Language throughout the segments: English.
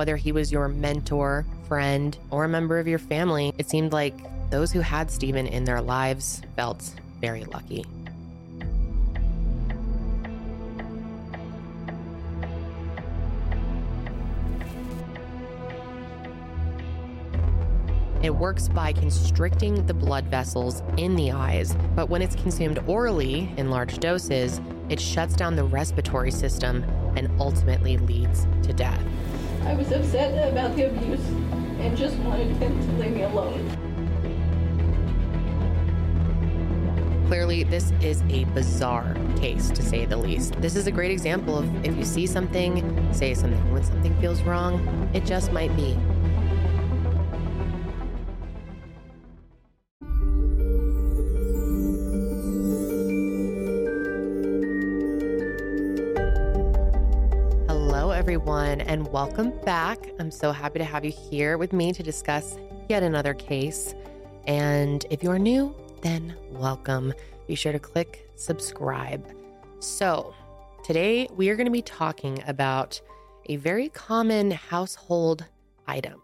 Whether he was your mentor, friend, or a member of your family, it seemed like those who had Stephen in their lives felt very lucky. It works by constricting the blood vessels in the eyes, but when it's consumed orally in large doses, it shuts down the respiratory system and ultimately leads to death. I was upset about the abuse and just wanted him to leave me alone. Clearly, this is a bizarre case to say the least. This is a great example of if you see something, say something. When something feels wrong, it just might be. Welcome back. I'm so happy to have you here with me to discuss yet another case. And if you are new, then welcome. Be sure to click subscribe. So, today we are going to be talking about a very common household item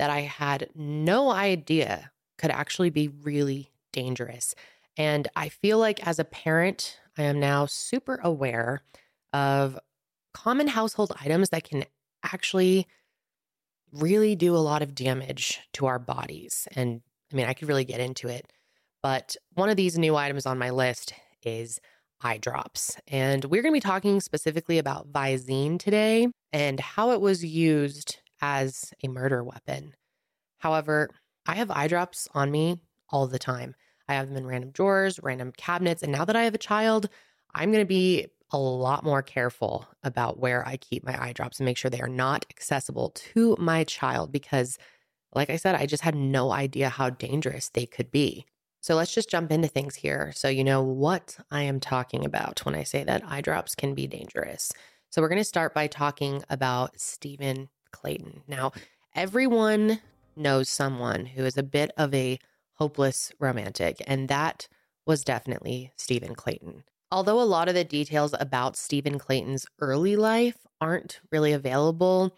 that I had no idea could actually be really dangerous. And I feel like as a parent, I am now super aware of common household items that can actually really do a lot of damage to our bodies. And I mean, I could really get into it, but one of these new items on my list is eye drops. And we're going to be talking specifically about Visine today and how it was used as a murder weapon. However, I have eye drops on me all the time. I have them in random drawers, random cabinets. And now that I have a child, I'm going to be a lot more careful about where I keep my eye drops and make sure they are not accessible to my child because, like I said, I just had no idea how dangerous they could be. So let's just jump into things here so you know what I am talking about when I say that eye drops can be dangerous. So we're going to start by talking about Stephen Clayton. Now, everyone knows someone who is a bit of a hopeless romantic, and that was definitely Stephen Clayton. Although a lot of the details about Stephen Clayton's early life aren't really available,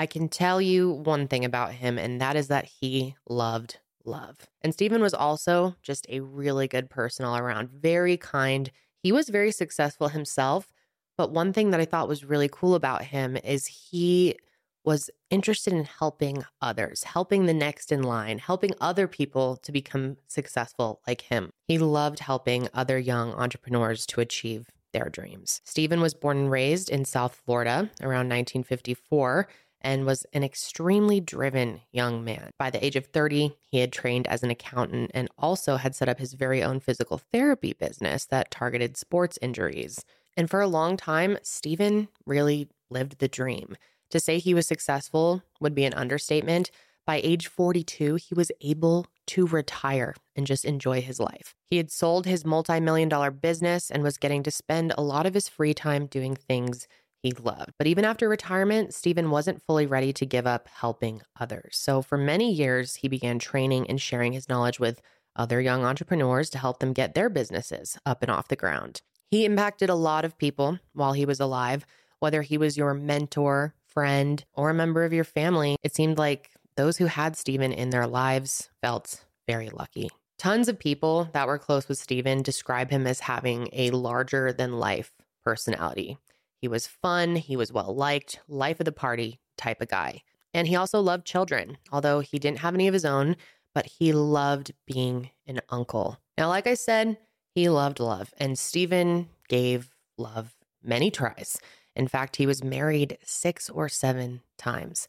I can tell you one thing about him, and that is that he loved love. And Stephen was also just a really good person all around, very kind. He was very successful himself. But one thing that I thought was really cool about him is he was interested in helping others, helping the next in line, helping other people to become successful like him. He loved helping other young entrepreneurs to achieve their dreams. Stephen was born and raised in South Florida around 1954 and was an extremely driven young man. By the age of 30, he had trained as an accountant and also had set up his very own physical therapy business that targeted sports injuries. And for a long time, Stephen really lived the dream. To say he was successful would be an understatement. By age 42, he was able to retire and just enjoy his life. He had sold his multi million dollar business and was getting to spend a lot of his free time doing things he loved. But even after retirement, Stephen wasn't fully ready to give up helping others. So for many years, he began training and sharing his knowledge with other young entrepreneurs to help them get their businesses up and off the ground. He impacted a lot of people while he was alive, whether he was your mentor, friend, or a member of your family, it seemed like those who had Stephen in their lives felt very lucky. Tons of people that were close with Stephen describe him as having a larger than life personality. He was fun, he was well liked, life of the party type of guy. And he also loved children, although he didn't have any of his own, but he loved being an uncle. Now, like I said, he loved love, and Stephen gave love many tries. In fact, he was married six or seven times.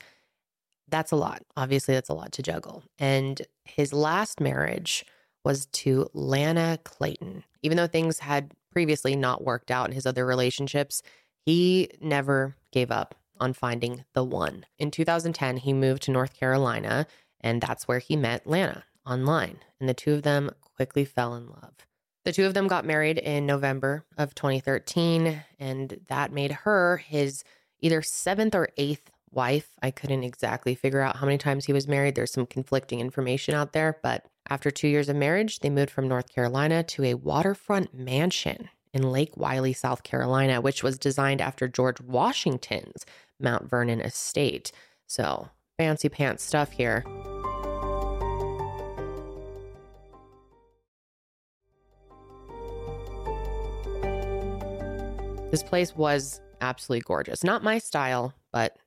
That's a lot. Obviously, that's a lot to juggle. And his last marriage was to Lana Clayton. Even though things had previously not worked out in his other relationships, he never gave up on finding the one. In 2010, he moved to North Carolina, and that's where he met Lana online. And the two of them quickly fell in love. The two of them got married in November of 2013, and that made her his either seventh or eighth wife. I couldn't exactly figure out how many times he was married. There's some conflicting information out there, but after two years of marriage, they moved from North Carolina to a waterfront mansion in Lake Wylie, South Carolina, which was designed after George Washington's Mount Vernon estate. So, fancy pants stuff here. This place was absolutely gorgeous. Not my style, but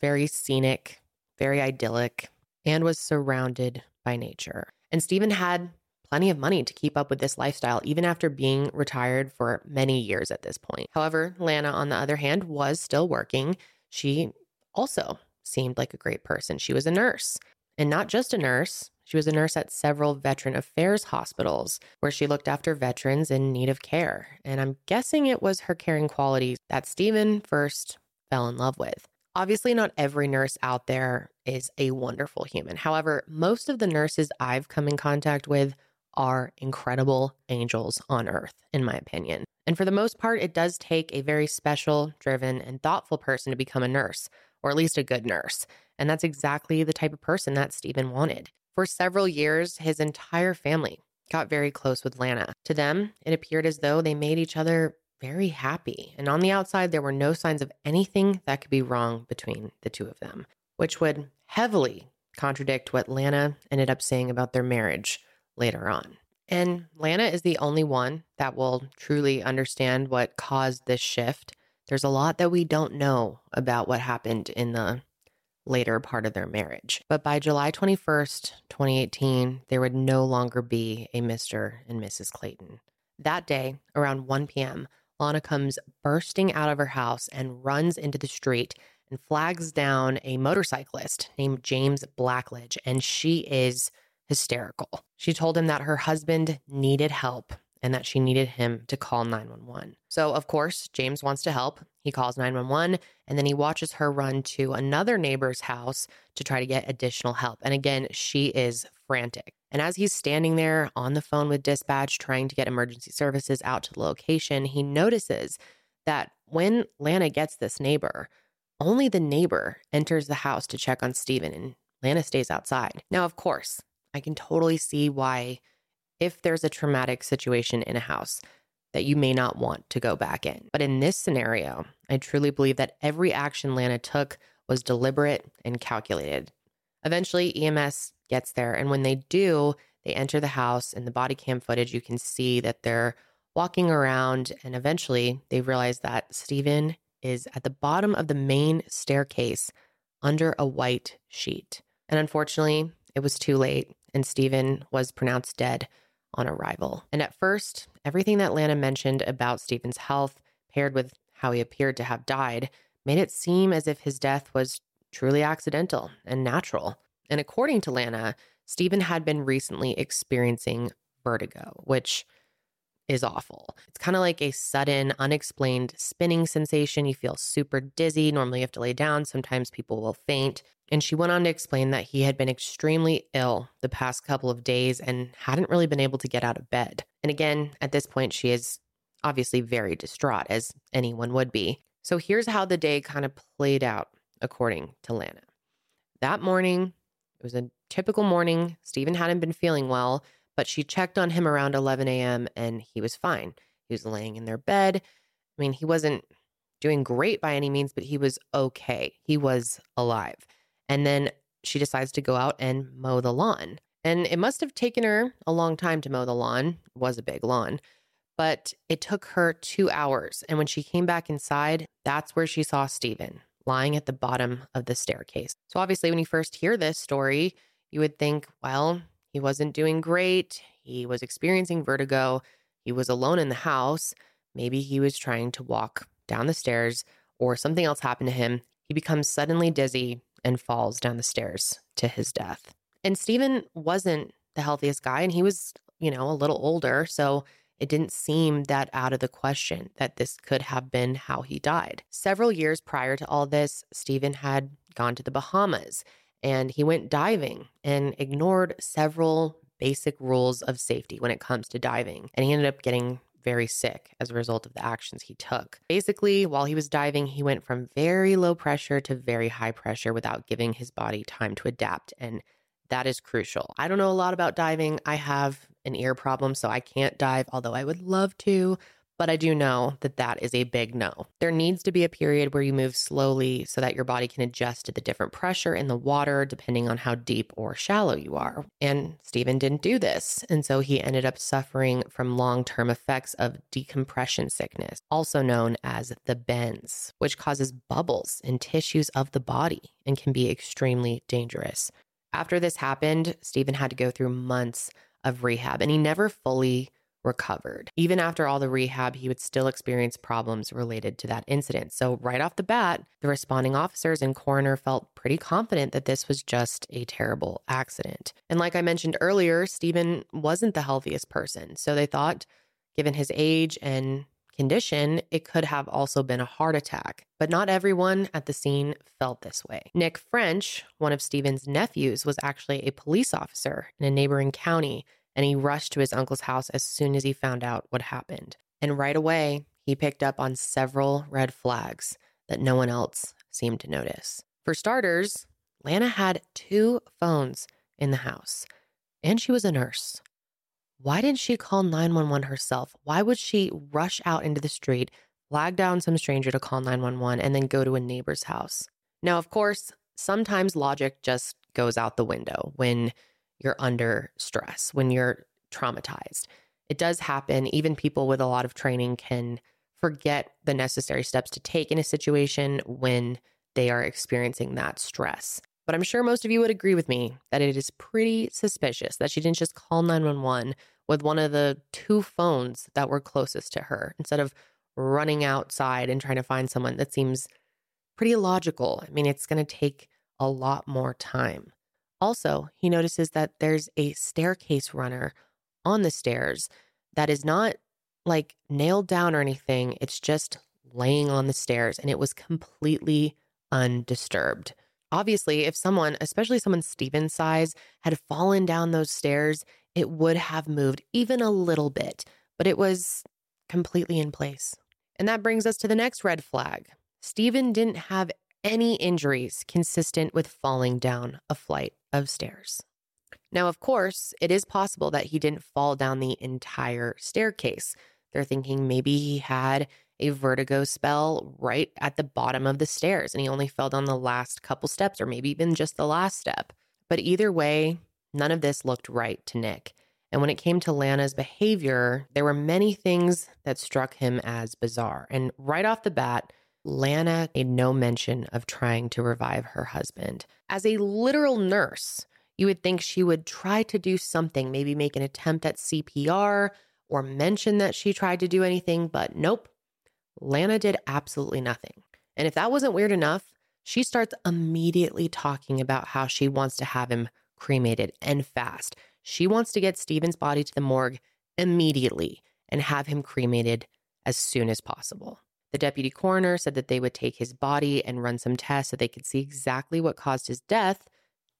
very scenic, very idyllic, and was surrounded by nature. And Stephen had plenty of money to keep up with this lifestyle, even after being retired for many years at this point. However, Lana, on the other hand, was still working. She also seemed like a great person. She was a nurse, and not just a nurse. She was a nurse at several Veteran Affairs hospitals where she looked after veterans in need of care. And I'm guessing it was her caring qualities that Stephen first fell in love with. Obviously, not every nurse out there is a wonderful human. However, most of the nurses I've come in contact with are incredible angels on earth, in my opinion. And for the most part, it does take a very special, driven, and thoughtful person to become a nurse, or at least a good nurse. And that's exactly the type of person that Stephen wanted. For several years, his entire family got very close with Lana. To them, it appeared as though they made each other very happy. And on the outside, there were no signs of anything that could be wrong between the two of them, which would heavily contradict what Lana ended up saying about their marriage later on. And Lana is the only one that will truly understand what caused this shift. There's a lot that we don't know about what happened in the later part of their marriage. But by July 21st, 2018, there would no longer be a Mr. and Mrs. Clayton. That day, around 1 p.m., Lana comes bursting out of her house and runs into the street and flags down a motorcyclist named James Blackledge, and she is hysterical. She told him that her husband needed help and that she needed him to call 911. So, of course, James wants to help. He calls 911 and then he watches her run to another neighbor's house to try to get additional help. And again, she is frantic. And as he's standing there on the phone with dispatch trying to get emergency services out to the location, he notices that when Lana gets this neighbor, only the neighbor enters the house to check on Stephen and Lana stays outside. Now, of course, I can totally see why if there's a traumatic situation in a house that you may not want to go back in. But in this scenario, I truly believe that every action Lana took was deliberate and calculated. Eventually, EMS gets there, and when they do, they enter the house. In the body cam footage, you can see that they're walking around, and eventually they realize that Stephen is at the bottom of the main staircase under a white sheet. And unfortunately, it was too late, and Stephen was pronounced dead on arrival. And at first, everything that Lana mentioned about Stephen's health, paired with how he appeared to have died, made it seem as if his death was truly accidental and natural. And according to Lana, Stephen had been recently experiencing vertigo, which is awful. It's kind of like a sudden, unexplained spinning sensation. You feel super dizzy. Normally, you have to lay down. Sometimes people will faint. And she went on to explain that he had been extremely ill the past couple of days and hadn't really been able to get out of bed. And again, at this point, she is obviously very distraught, as anyone would be. So here's how the day kind of played out, according to Lana. That morning, it was a typical morning. Stephen hadn't been feeling well, but she checked on him around 11 a.m. and he was fine. He was laying in their bed. I mean, he wasn't doing great by any means, but he was okay. He was alive. And then she decides to go out and mow the lawn. And it must have taken her a long time to mow the lawn. It was a big lawn, but it took her two hours. And when she came back inside, that's where she saw Stephen lying at the bottom of the staircase. So obviously, when you first hear this story, you would think, well, he wasn't doing great. He was experiencing vertigo. He was alone in the house. Maybe he was trying to walk down the stairs or something else happened to him. He becomes suddenly dizzy and falls down the stairs to his death. And Stephen wasn't the healthiest guy and he was, you know, a little older. So it didn't seem that out of the question that this could have been how he died. Several years prior to all this, Stephen had gone to the Bahamas and he went diving and ignored several basic rules of safety when it comes to diving. And he ended up getting very sick as a result of the actions he took. Basically, while he was diving, he went from very low pressure to very high pressure without giving his body time to adapt. And that is crucial. I don't know a lot about diving. I have an ear problem, so I can't dive, although I would love to. But I do know that that is a big no. There needs to be a period where you move slowly so that your body can adjust to the different pressure in the water depending on how deep or shallow you are. And Stephen didn't do this. And so he ended up suffering from long term effects of decompression sickness, also known as the bends, which causes bubbles in tissues of the body and can be extremely dangerous. After this happened, Stephen had to go through months of rehab and he never fully recovered. Even after all the rehab, he would still experience problems related to that incident. So, right off the bat, the responding officers and coroner felt pretty confident that this was just a terrible accident. And like I mentioned earlier, Stephen wasn't the healthiest person. So, they thought, given his age and condition, it could have also been a heart attack. But not everyone at the scene felt this way. Nick French, one of Stephen's nephews, was actually a police officer in a neighboring county and he rushed to his uncle's house as soon as he found out what happened. And right away, he picked up on several red flags that no one else seemed to notice. For starters, Lana had two phones in the house, and she was a nurse. Why didn't she call 911 herself? Why would she rush out into the street, flag down some stranger to call 911, and then go to a neighbor's house? Now, of course, sometimes logic just goes out the window when you're under stress, when you're traumatized. It does happen. Even people with a lot of training can forget the necessary steps to take in a situation when they are experiencing that stress. But I'm sure most of you would agree with me that it is pretty suspicious that she didn't just call 911 with one of the two phones that were closest to her instead of running outside and trying to find someone that seems pretty logical. I mean, it's going to take a lot more time. Also, he notices that there's a staircase runner on the stairs that is not like nailed down or anything. It's just laying on the stairs and it was completely undisturbed. Obviously, if someone, especially someone Stephen's size, had fallen down those stairs, it would have moved even a little bit, but it was completely in place. And that brings us to the next red flag. Stephen didn't have any injuries consistent with falling down a flight of stairs. Now, of course, it is possible that he didn't fall down the entire staircase. They're thinking maybe he had a vertigo spell right at the bottom of the stairs and he only fell down the last couple steps or maybe even just the last step. But either way, none of this looked right to Nick. And when it came to Lana's behavior, there were many things that struck him as bizarre. And right off the bat, Lana made no mention of trying to revive her husband. As a literal nurse, you would think she would try to do something, maybe make an attempt at CPR or mention that she tried to do anything, but nope. Lana did absolutely nothing. And if that wasn't weird enough, she starts immediately talking about how she wants to have him cremated and fast. She wants to get Stephen's body to the morgue immediately and have him cremated as soon as possible. The deputy coroner said that they would take his body and run some tests so they could see exactly what caused his death,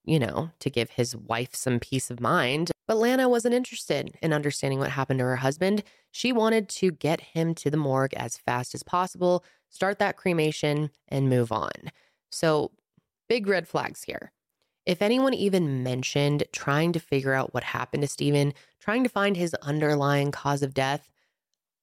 you know, to give his wife some peace of mind. But Lana wasn't interested in understanding what happened to her husband. She wanted to get him to the morgue as fast as possible, start that cremation, and move on. So, big red flags here. If anyone even mentioned trying to figure out what happened to Stephen, trying to find his underlying cause of death,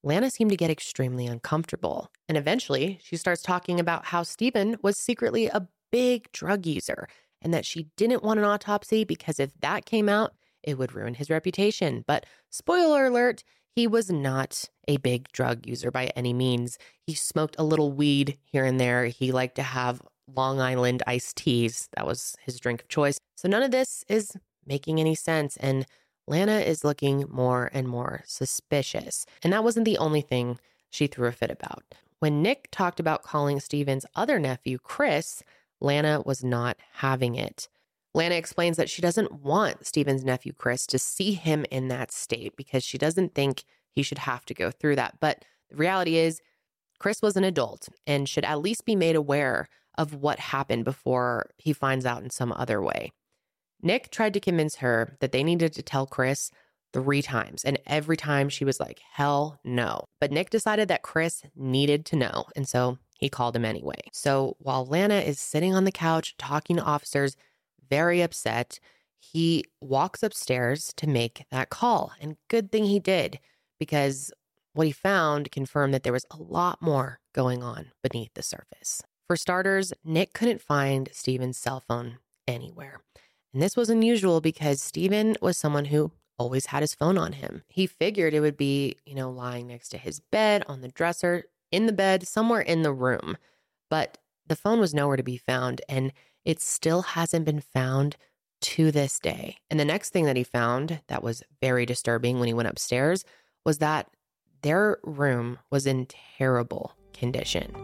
Lana seemed to get extremely uncomfortable. And eventually, she starts talking about how Stephen was secretly a big drug user and that she didn't want an autopsy because if that came out, it would ruin his reputation. But spoiler alert, he was not a big drug user by any means. He smoked a little weed here and there. He liked to have Long Island iced teas. That was his drink of choice. So none of this is making any sense. And Lana is looking more and more suspicious. And that wasn't the only thing she threw a fit about. When Nick talked about calling Steven's other nephew, Chris, Lana was not having it. Lana explains that she doesn't want Steven's nephew, Chris, to see him in that state because she doesn't think he should have to go through that. But the reality is, Chris was an adult and should at least be made aware of what happened before he finds out in some other way. Nick tried to convince her that they needed to tell Chris three times. And every time she was like, hell no. But Nick decided that Chris needed to know. And so he called him anyway. So while Lana is sitting on the couch talking to officers, very upset, he walks upstairs to make that call. And good thing he did because what he found confirmed that there was a lot more going on beneath the surface. For starters, Nick couldn't find Steven's cell phone anywhere. And this was unusual because Steven was someone who always had his phone on him. He figured it would be, you know, lying next to his bed, on the dresser, in the bed, somewhere in the room. But the phone was nowhere to be found, and it still hasn't been found to this day. And the next thing that he found that was very disturbing when he went upstairs was that their room was in terrible condition.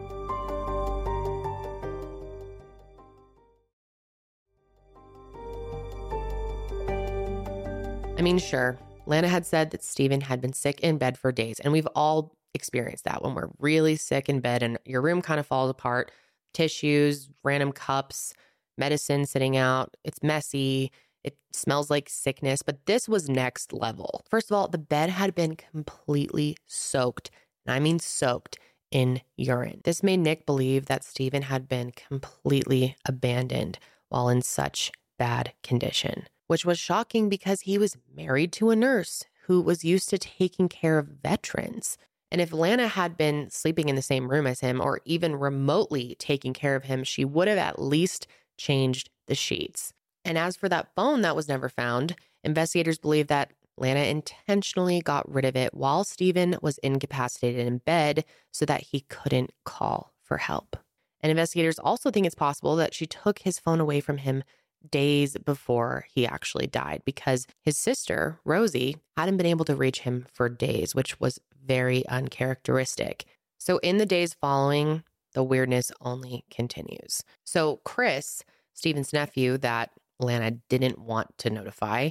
I mean, sure, Lana had said that Steven had been sick in bed for days, and we've all experienced that when we're really sick in bed and your room kind of falls apart tissues, random cups, medicine sitting out. It's messy. It smells like sickness, but this was next level. First of all, the bed had been completely soaked, and I mean soaked in urine. This made Nick believe that Steven had been completely abandoned while in such bad condition, which was shocking because he was married to a nurse who was used to taking care of veterans. And if Lana had been sleeping in the same room as him or even remotely taking care of him, she would have at least changed the sheets. And as for that phone that was never found, investigators believe that Lana intentionally got rid of it while Stephen was incapacitated in bed so that he couldn't call for help. And investigators also think it's possible that she took his phone away from him days before he actually died because his sister, Rosie, hadn't been able to reach him for days, which was very uncharacteristic. So, in the days following, the weirdness only continues. So, Chris, Stephen's nephew, that Lana didn't want to notify,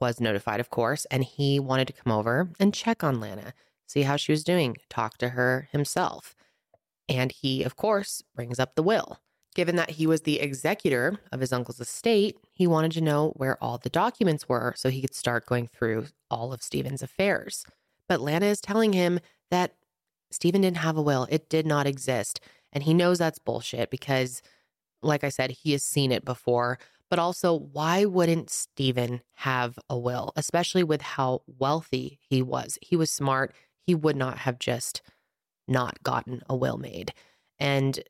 was notified, of course, and he wanted to come over and check on Lana, see how she was doing, talk to her himself. And he, of course, brings up the will. Given that he was the executor of his uncle's estate, he wanted to know where all the documents were so he could start going through all of Steven's affairs. But Lana is telling him that Steven didn't have a will, it did not exist. And he knows that's bullshit because, like I said, he has seen it before. But also, why wouldn't Steven have a will, especially with how wealthy he was? He was smart. He would not have just not gotten a will made. And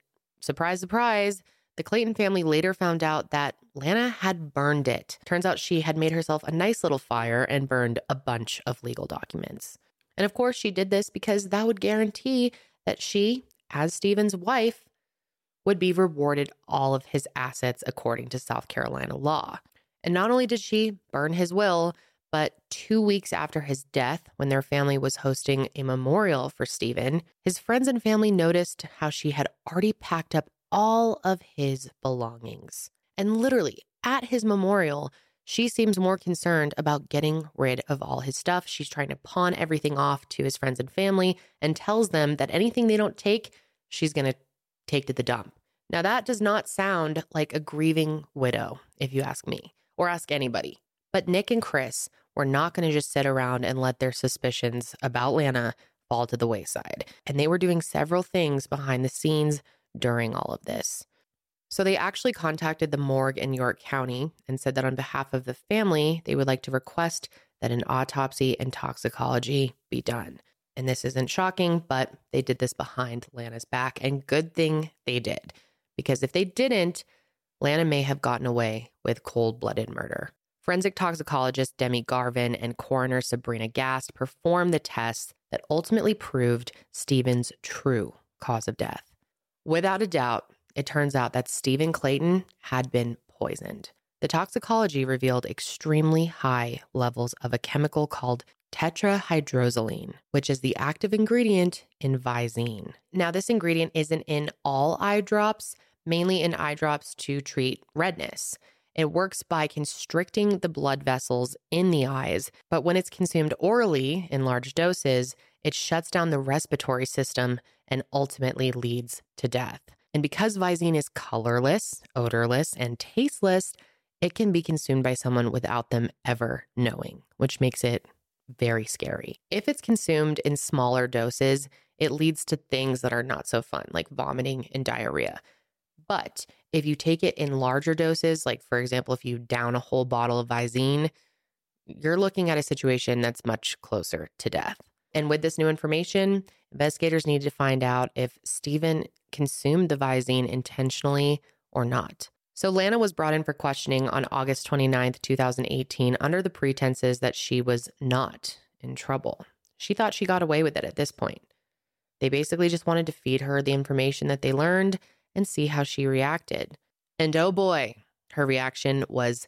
surprise, surprise, the Clayton family later found out that Lana had burned it. Turns out she had made herself a nice little fire and burned a bunch of legal documents. And of course, she did this because that would guarantee that she, as Stephen's wife, would be rewarded all of his assets according to South Carolina law. And not only did she burn his will, but two weeks after his death, when their family was hosting a memorial for Steven, his friends and family noticed how she had already packed up all of his belongings. And literally, at his memorial, she seems more concerned about getting rid of all his stuff. She's trying to pawn everything off to his friends and family and tells them that anything they don't take, she's going to take to the dump. Now, that does not sound like a grieving widow, if you ask me, or ask anybody. But Nick and Chris were not going to just sit around and let their suspicions about Lana fall to the wayside. And they were doing several things behind the scenes during all of this. So they actually contacted the morgue in York County and said that on behalf of the family, they would like to request that an autopsy and toxicology be done. And this isn't shocking, but they did this behind Lana's back. And good thing they did, because if they didn't, Lana may have gotten away with cold blooded murder. Forensic toxicologist Demi Garvin and coroner Sabrina Gast performed the tests that ultimately proved Steven's true cause of death. Without a doubt, it turns out that Steven Clayton had been poisoned. The toxicology revealed extremely high levels of a chemical called tetrahydrozoline, which is the active ingredient in Visine. Now, this ingredient isn't in all eye drops, mainly in eye drops to treat redness. It works by constricting the blood vessels in the eyes, but when it's consumed orally in large doses, it shuts down the respiratory system and ultimately leads to death. And because Visine is colorless, odorless, and tasteless, it can be consumed by someone without them ever knowing, which makes it very scary. If it's consumed in smaller doses, it leads to things that are not so fun, like vomiting and diarrhea. But if you take it in larger doses, like for example, if you down a whole bottle of Visine, you're looking at a situation that's much closer to death. And with this new information, investigators needed to find out if Stephen consumed the Visine intentionally or not. So Lana was brought in for questioning on August 29th, 2018, under the pretenses that she was not in trouble. She thought she got away with it at this point. They basically just wanted to feed her the information that they learned and see how she reacted. And oh boy, her reaction was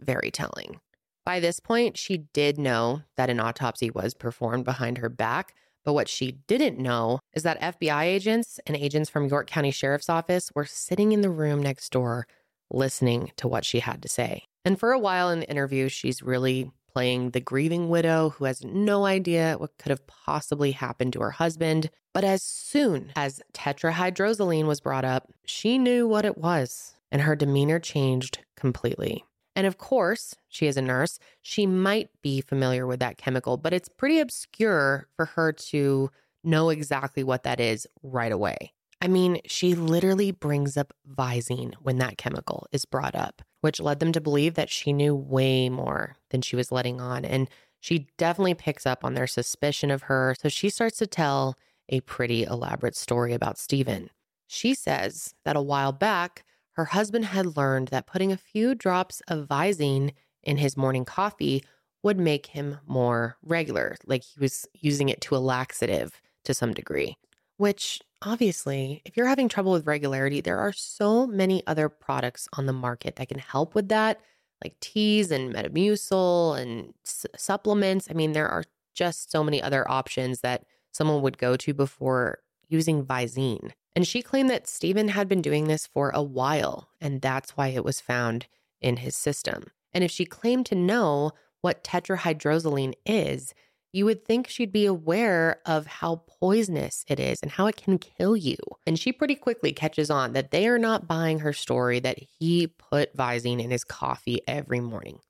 very telling. By this point, she did know that an autopsy was performed behind her back, but what she didn't know is that FBI agents and agents from York County Sheriff's Office were sitting in the room next door listening to what she had to say. And for a while in the interview, she's really playing the grieving widow who has no idea what could have possibly happened to her husband. But as soon as tetrahydrozoline was brought up, she knew what it was, and her demeanor changed completely. And of course, she is a nurse. She might be familiar with that chemical, but it's pretty obscure for her to know exactly what that is right away. I mean, she literally brings up Visine when that chemical is brought up, which led them to believe that she knew way more than she was letting on. And she definitely picks up on their suspicion of her. So she starts to tell a pretty elaborate story about Stephen. She says that a while back, her husband had learned that putting a few drops of Visine in his morning coffee would make him more regular, like he was using it to a laxative to some degree which obviously, if you're having trouble with regularity, there are so many other products on the market that can help with that, like teas and Metamucil and s- supplements. I mean, there are just so many other options that someone would go to before using Visine. And she claimed that Stephen had been doing this for a while, and that's why it was found in his system. And if she claimed to know what tetrahydrozoline is, you would think she'd be aware of how poisonous it is and how it can kill you. And she pretty quickly catches on that they are not buying her story that he put Visine in his coffee every morning.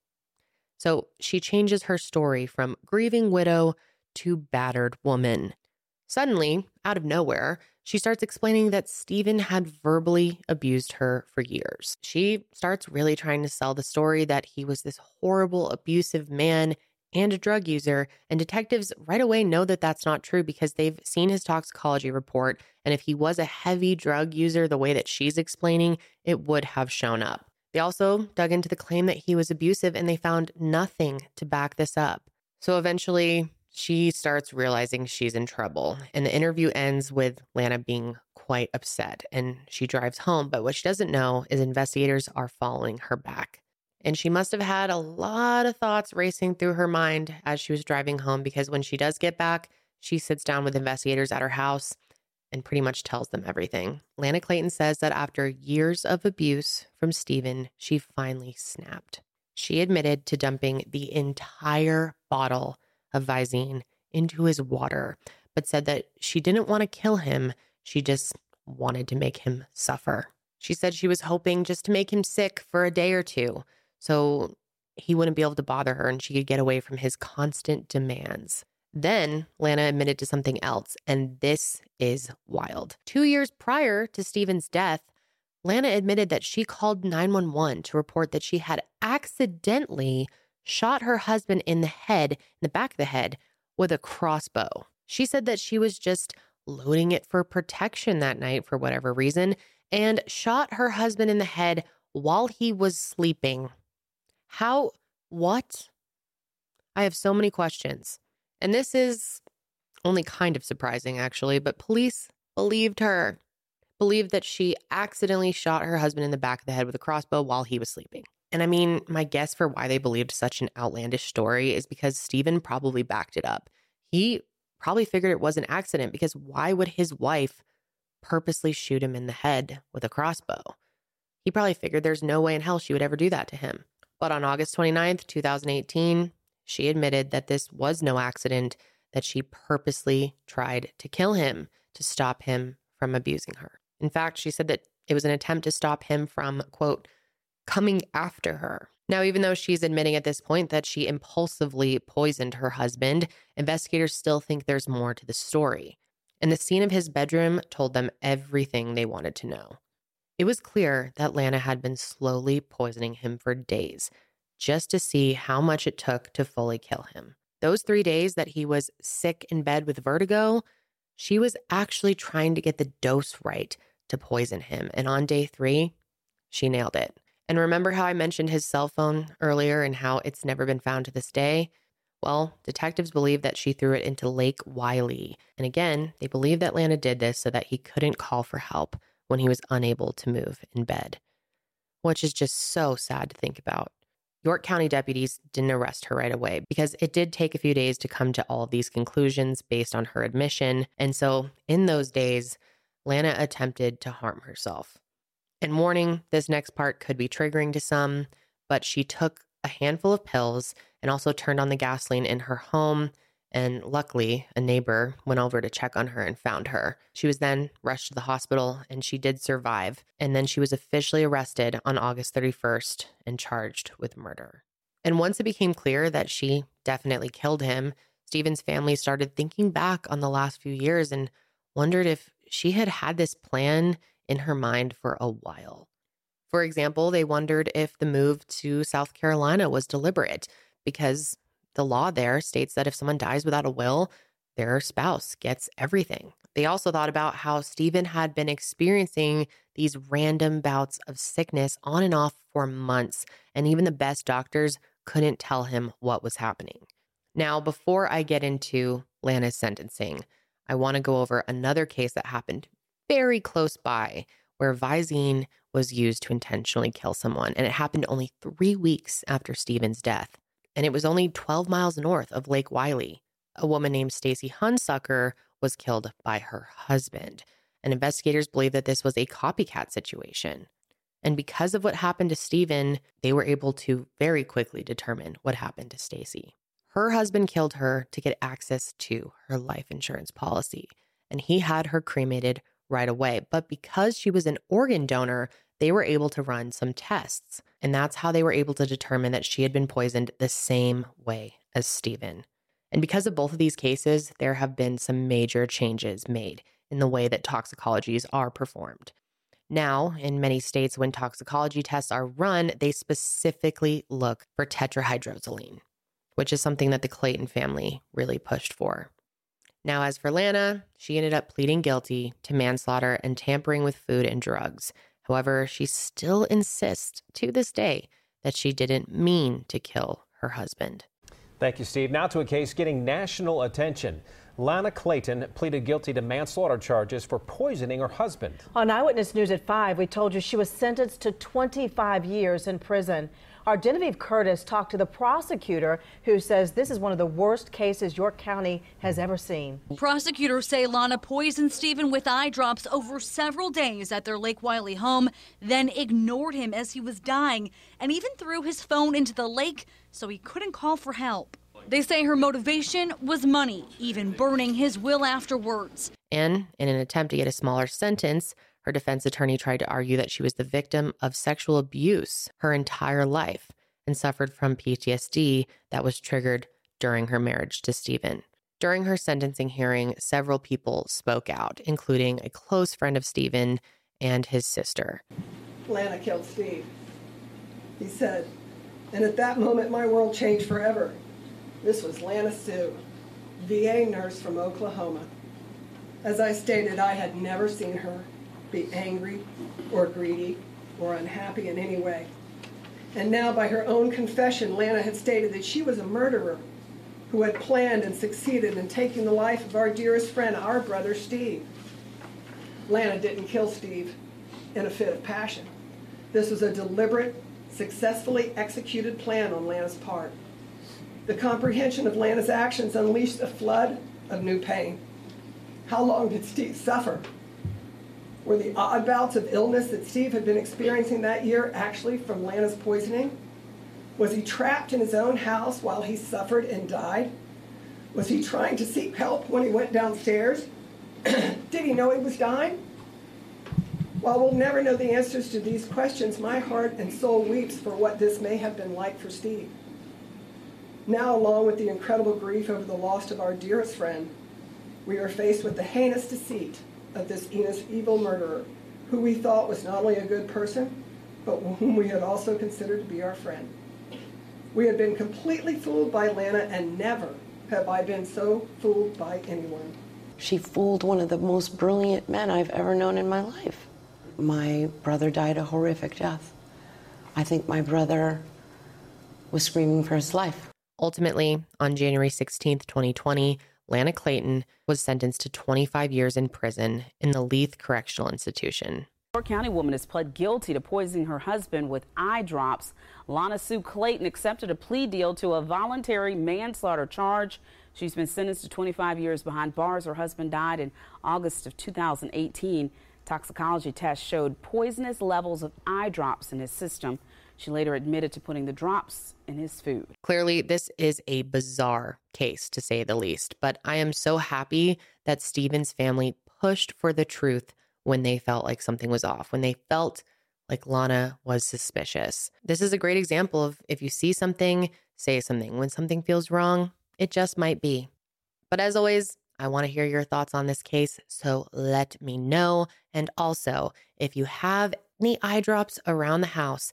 So she changes her story from grieving widow to battered woman. Suddenly, out of nowhere, she starts explaining that Stephen had verbally abused her for years. She starts really trying to sell the story that he was this horrible, abusive man and a drug user. And detectives right away know that that's not true because they've seen his toxicology report. And if he was a heavy drug user, the way that she's explaining, it would have shown up. They also dug into the claim that he was abusive and they found nothing to back this up. So eventually, she starts realizing she's in trouble. And the interview ends with Lana being quite upset and she drives home. But what she doesn't know is investigators are following her back. And she must have had a lot of thoughts racing through her mind as she was driving home because when she does get back, she sits down with investigators at her house and pretty much tells them everything. Lana Clayton says that after years of abuse from Stephen, she finally snapped. She admitted to dumping the entire bottle of Visine into his water, but said that she didn't want to kill him. She just wanted to make him suffer. She said she was hoping just to make him sick for a day or two so he wouldn't be able to bother her and she could get away from his constant demands. Then Lana admitted to something else, and this is wild. Two years prior to Stephen's death, Lana admitted that she called 911 to report that she had accidentally shot her husband in the head, in the back of the head, with a crossbow. She said that she was just loading it for protection that night for whatever reason and shot her husband in the head while he was sleeping how, what? I have so many questions. And this is only kind of surprising, actually, but police believed her, believed that she accidentally shot her husband in the back of the head with a crossbow while he was sleeping. And I mean, my guess for why they believed such an outlandish story is because Stephen probably backed it up. He probably figured it was an accident because why would his wife purposely shoot him in the head with a crossbow? He probably figured there's no way in hell she would ever do that to him. But on August 29th, 2018, she admitted that this was no accident, that she purposely tried to kill him to stop him from abusing her. In fact, she said that it was an attempt to stop him from, quote, coming after her. Now, even though she's admitting at this point that she impulsively poisoned her husband, investigators still think there's more to the story. And the scene of his bedroom told them everything they wanted to know. It was clear that Lana had been slowly poisoning him for days just to see how much it took to fully kill him. Those three days that he was sick in bed with vertigo, she was actually trying to get the dose right to poison him. And on day three, she nailed it. And remember how I mentioned his cell phone earlier and how it's never been found to this day? Well, detectives believe that she threw it into Lake Wylie. And again, they believe that Lana did this so that he couldn't call for help when he was unable to move in bed, which is just so sad to think about. York County deputies didn't arrest her right away because it did take a few days to come to all of these conclusions based on her admission. And so, in those days, Lana attempted to harm herself. And warning, this next part could be triggering to some, but she took a handful of pills and also turned on the gasoline in her home. And luckily, a neighbor went over to check on her and found her. She was then rushed to the hospital and she did survive. And then she was officially arrested on August 31st and charged with murder. And once it became clear that she definitely killed him, Stephen's family started thinking back on the last few years and wondered if she had had this plan in her mind for a while. For example, they wondered if the move to South Carolina was deliberate because the law there states that if someone dies without a will, their spouse gets everything. They also thought about how Stephen had been experiencing these random bouts of sickness on and off for months, and even the best doctors couldn't tell him what was happening. Now, before I get into Lana's sentencing, I want to go over another case that happened very close by where Visine was used to intentionally kill someone, and it happened only three weeks after Stephen's death and it was only 12 miles north of Lake Wylie. A woman named Stacy Hunsucker was killed by her husband, and investigators believe that this was a copycat situation. And because of what happened to Stephen, they were able to very quickly determine what happened to Stacy. Her husband killed her to get access to her life insurance policy, and he had her cremated right away. But because she was an organ donor, they were able to run some tests. And that's how they were able to determine that she had been poisoned the same way as Stephen. And because of both of these cases, there have been some major changes made in the way that toxicologies are performed. Now, in many states, when toxicology tests are run, they specifically look for tetrahydrozoline, which is something that the Clayton family really pushed for. Now, as for Lana, she ended up pleading guilty to manslaughter and tampering with food and drugs. However, she still insists to this day that she didn't mean to kill her husband. Thank you, Steve. Now to a case getting national attention. Lana Clayton pleaded guilty to manslaughter charges for poisoning her husband. On Eyewitness News at 5, we told you she was sentenced to 25 years in prison. Our Genevieve Curtis talked to the prosecutor who says this is one of the worst cases York County has ever seen. Prosecutors say Lana poisoned Stephen with eye drops over several days at their Lake Wylie home, then ignored him as he was dying and even threw his phone into the lake so he couldn't call for help. They say her motivation was money, even burning his will afterwards. And in an attempt to get a smaller sentence, her defense attorney tried to argue that she was the victim of sexual abuse her entire life and suffered from PTSD that was triggered during her marriage to Stephen. During her sentencing hearing, several people spoke out, including a close friend of Stephen and his sister. Lana killed Steve. He said, and at that moment, my world changed forever. This was Lana Sue, VA nurse from Oklahoma. As I stated, I had never seen her be angry or greedy or unhappy in any way. And now, by her own confession, Lana had stated that she was a murderer who had planned and succeeded in taking the life of our dearest friend, our brother Steve. Lana didn't kill Steve in a fit of passion. This was a deliberate, successfully executed plan on Lana's part. The comprehension of Lana's actions unleashed a flood of new pain. How long did Steve suffer? Were the odd bouts of illness that Steve had been experiencing that year actually from Lana's poisoning? Was he trapped in his own house while he suffered and died? Was he trying to seek help when he went downstairs? Did he know he was dying? While we'll never know the answers to these questions, my heart and soul weeps for what this may have been like for Steve. Now, along with the incredible grief over the loss of our dearest friend, we are faced with the heinous deceit of this evil murderer, who we thought was not only a good person, but whom we had also considered to be our friend. We had been completely fooled by Lana and never, have I been so fooled by anyone. She fooled one of the most brilliant men I've ever known in my life. My brother died a horrific death. I think my brother was screaming for his life. Ultimately, on January 16th, 2020, Lana Clayton was sentenced to 25 years in prison in the Leath Correctional Institution. York County woman has pled guilty to poisoning her husband with eye drops. Lana Sue Clayton accepted a plea deal to a voluntary manslaughter charge. She's been sentenced to 25 years behind bars. Her husband died in August of 2018. Toxicology tests showed poisonous levels of eye drops in his system. She later admitted to putting the drops in his food. Clearly, this is a bizarre case, to say the least, but I am so happy that Stephen's family pushed for the truth when they felt like something was off, when they felt like Lana was suspicious. This is a great example of if you see something, say something. When something feels wrong, it just might be. But as always, I want to hear your thoughts on this case, so let me know. And also, if you have any eye drops around the house,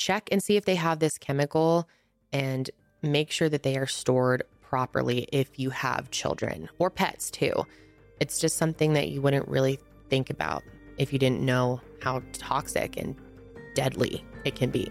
check and see if they have this chemical and make sure that they are stored properly if you have children or pets too. It's just something that you wouldn't really think about if you didn't know how toxic and deadly it can be.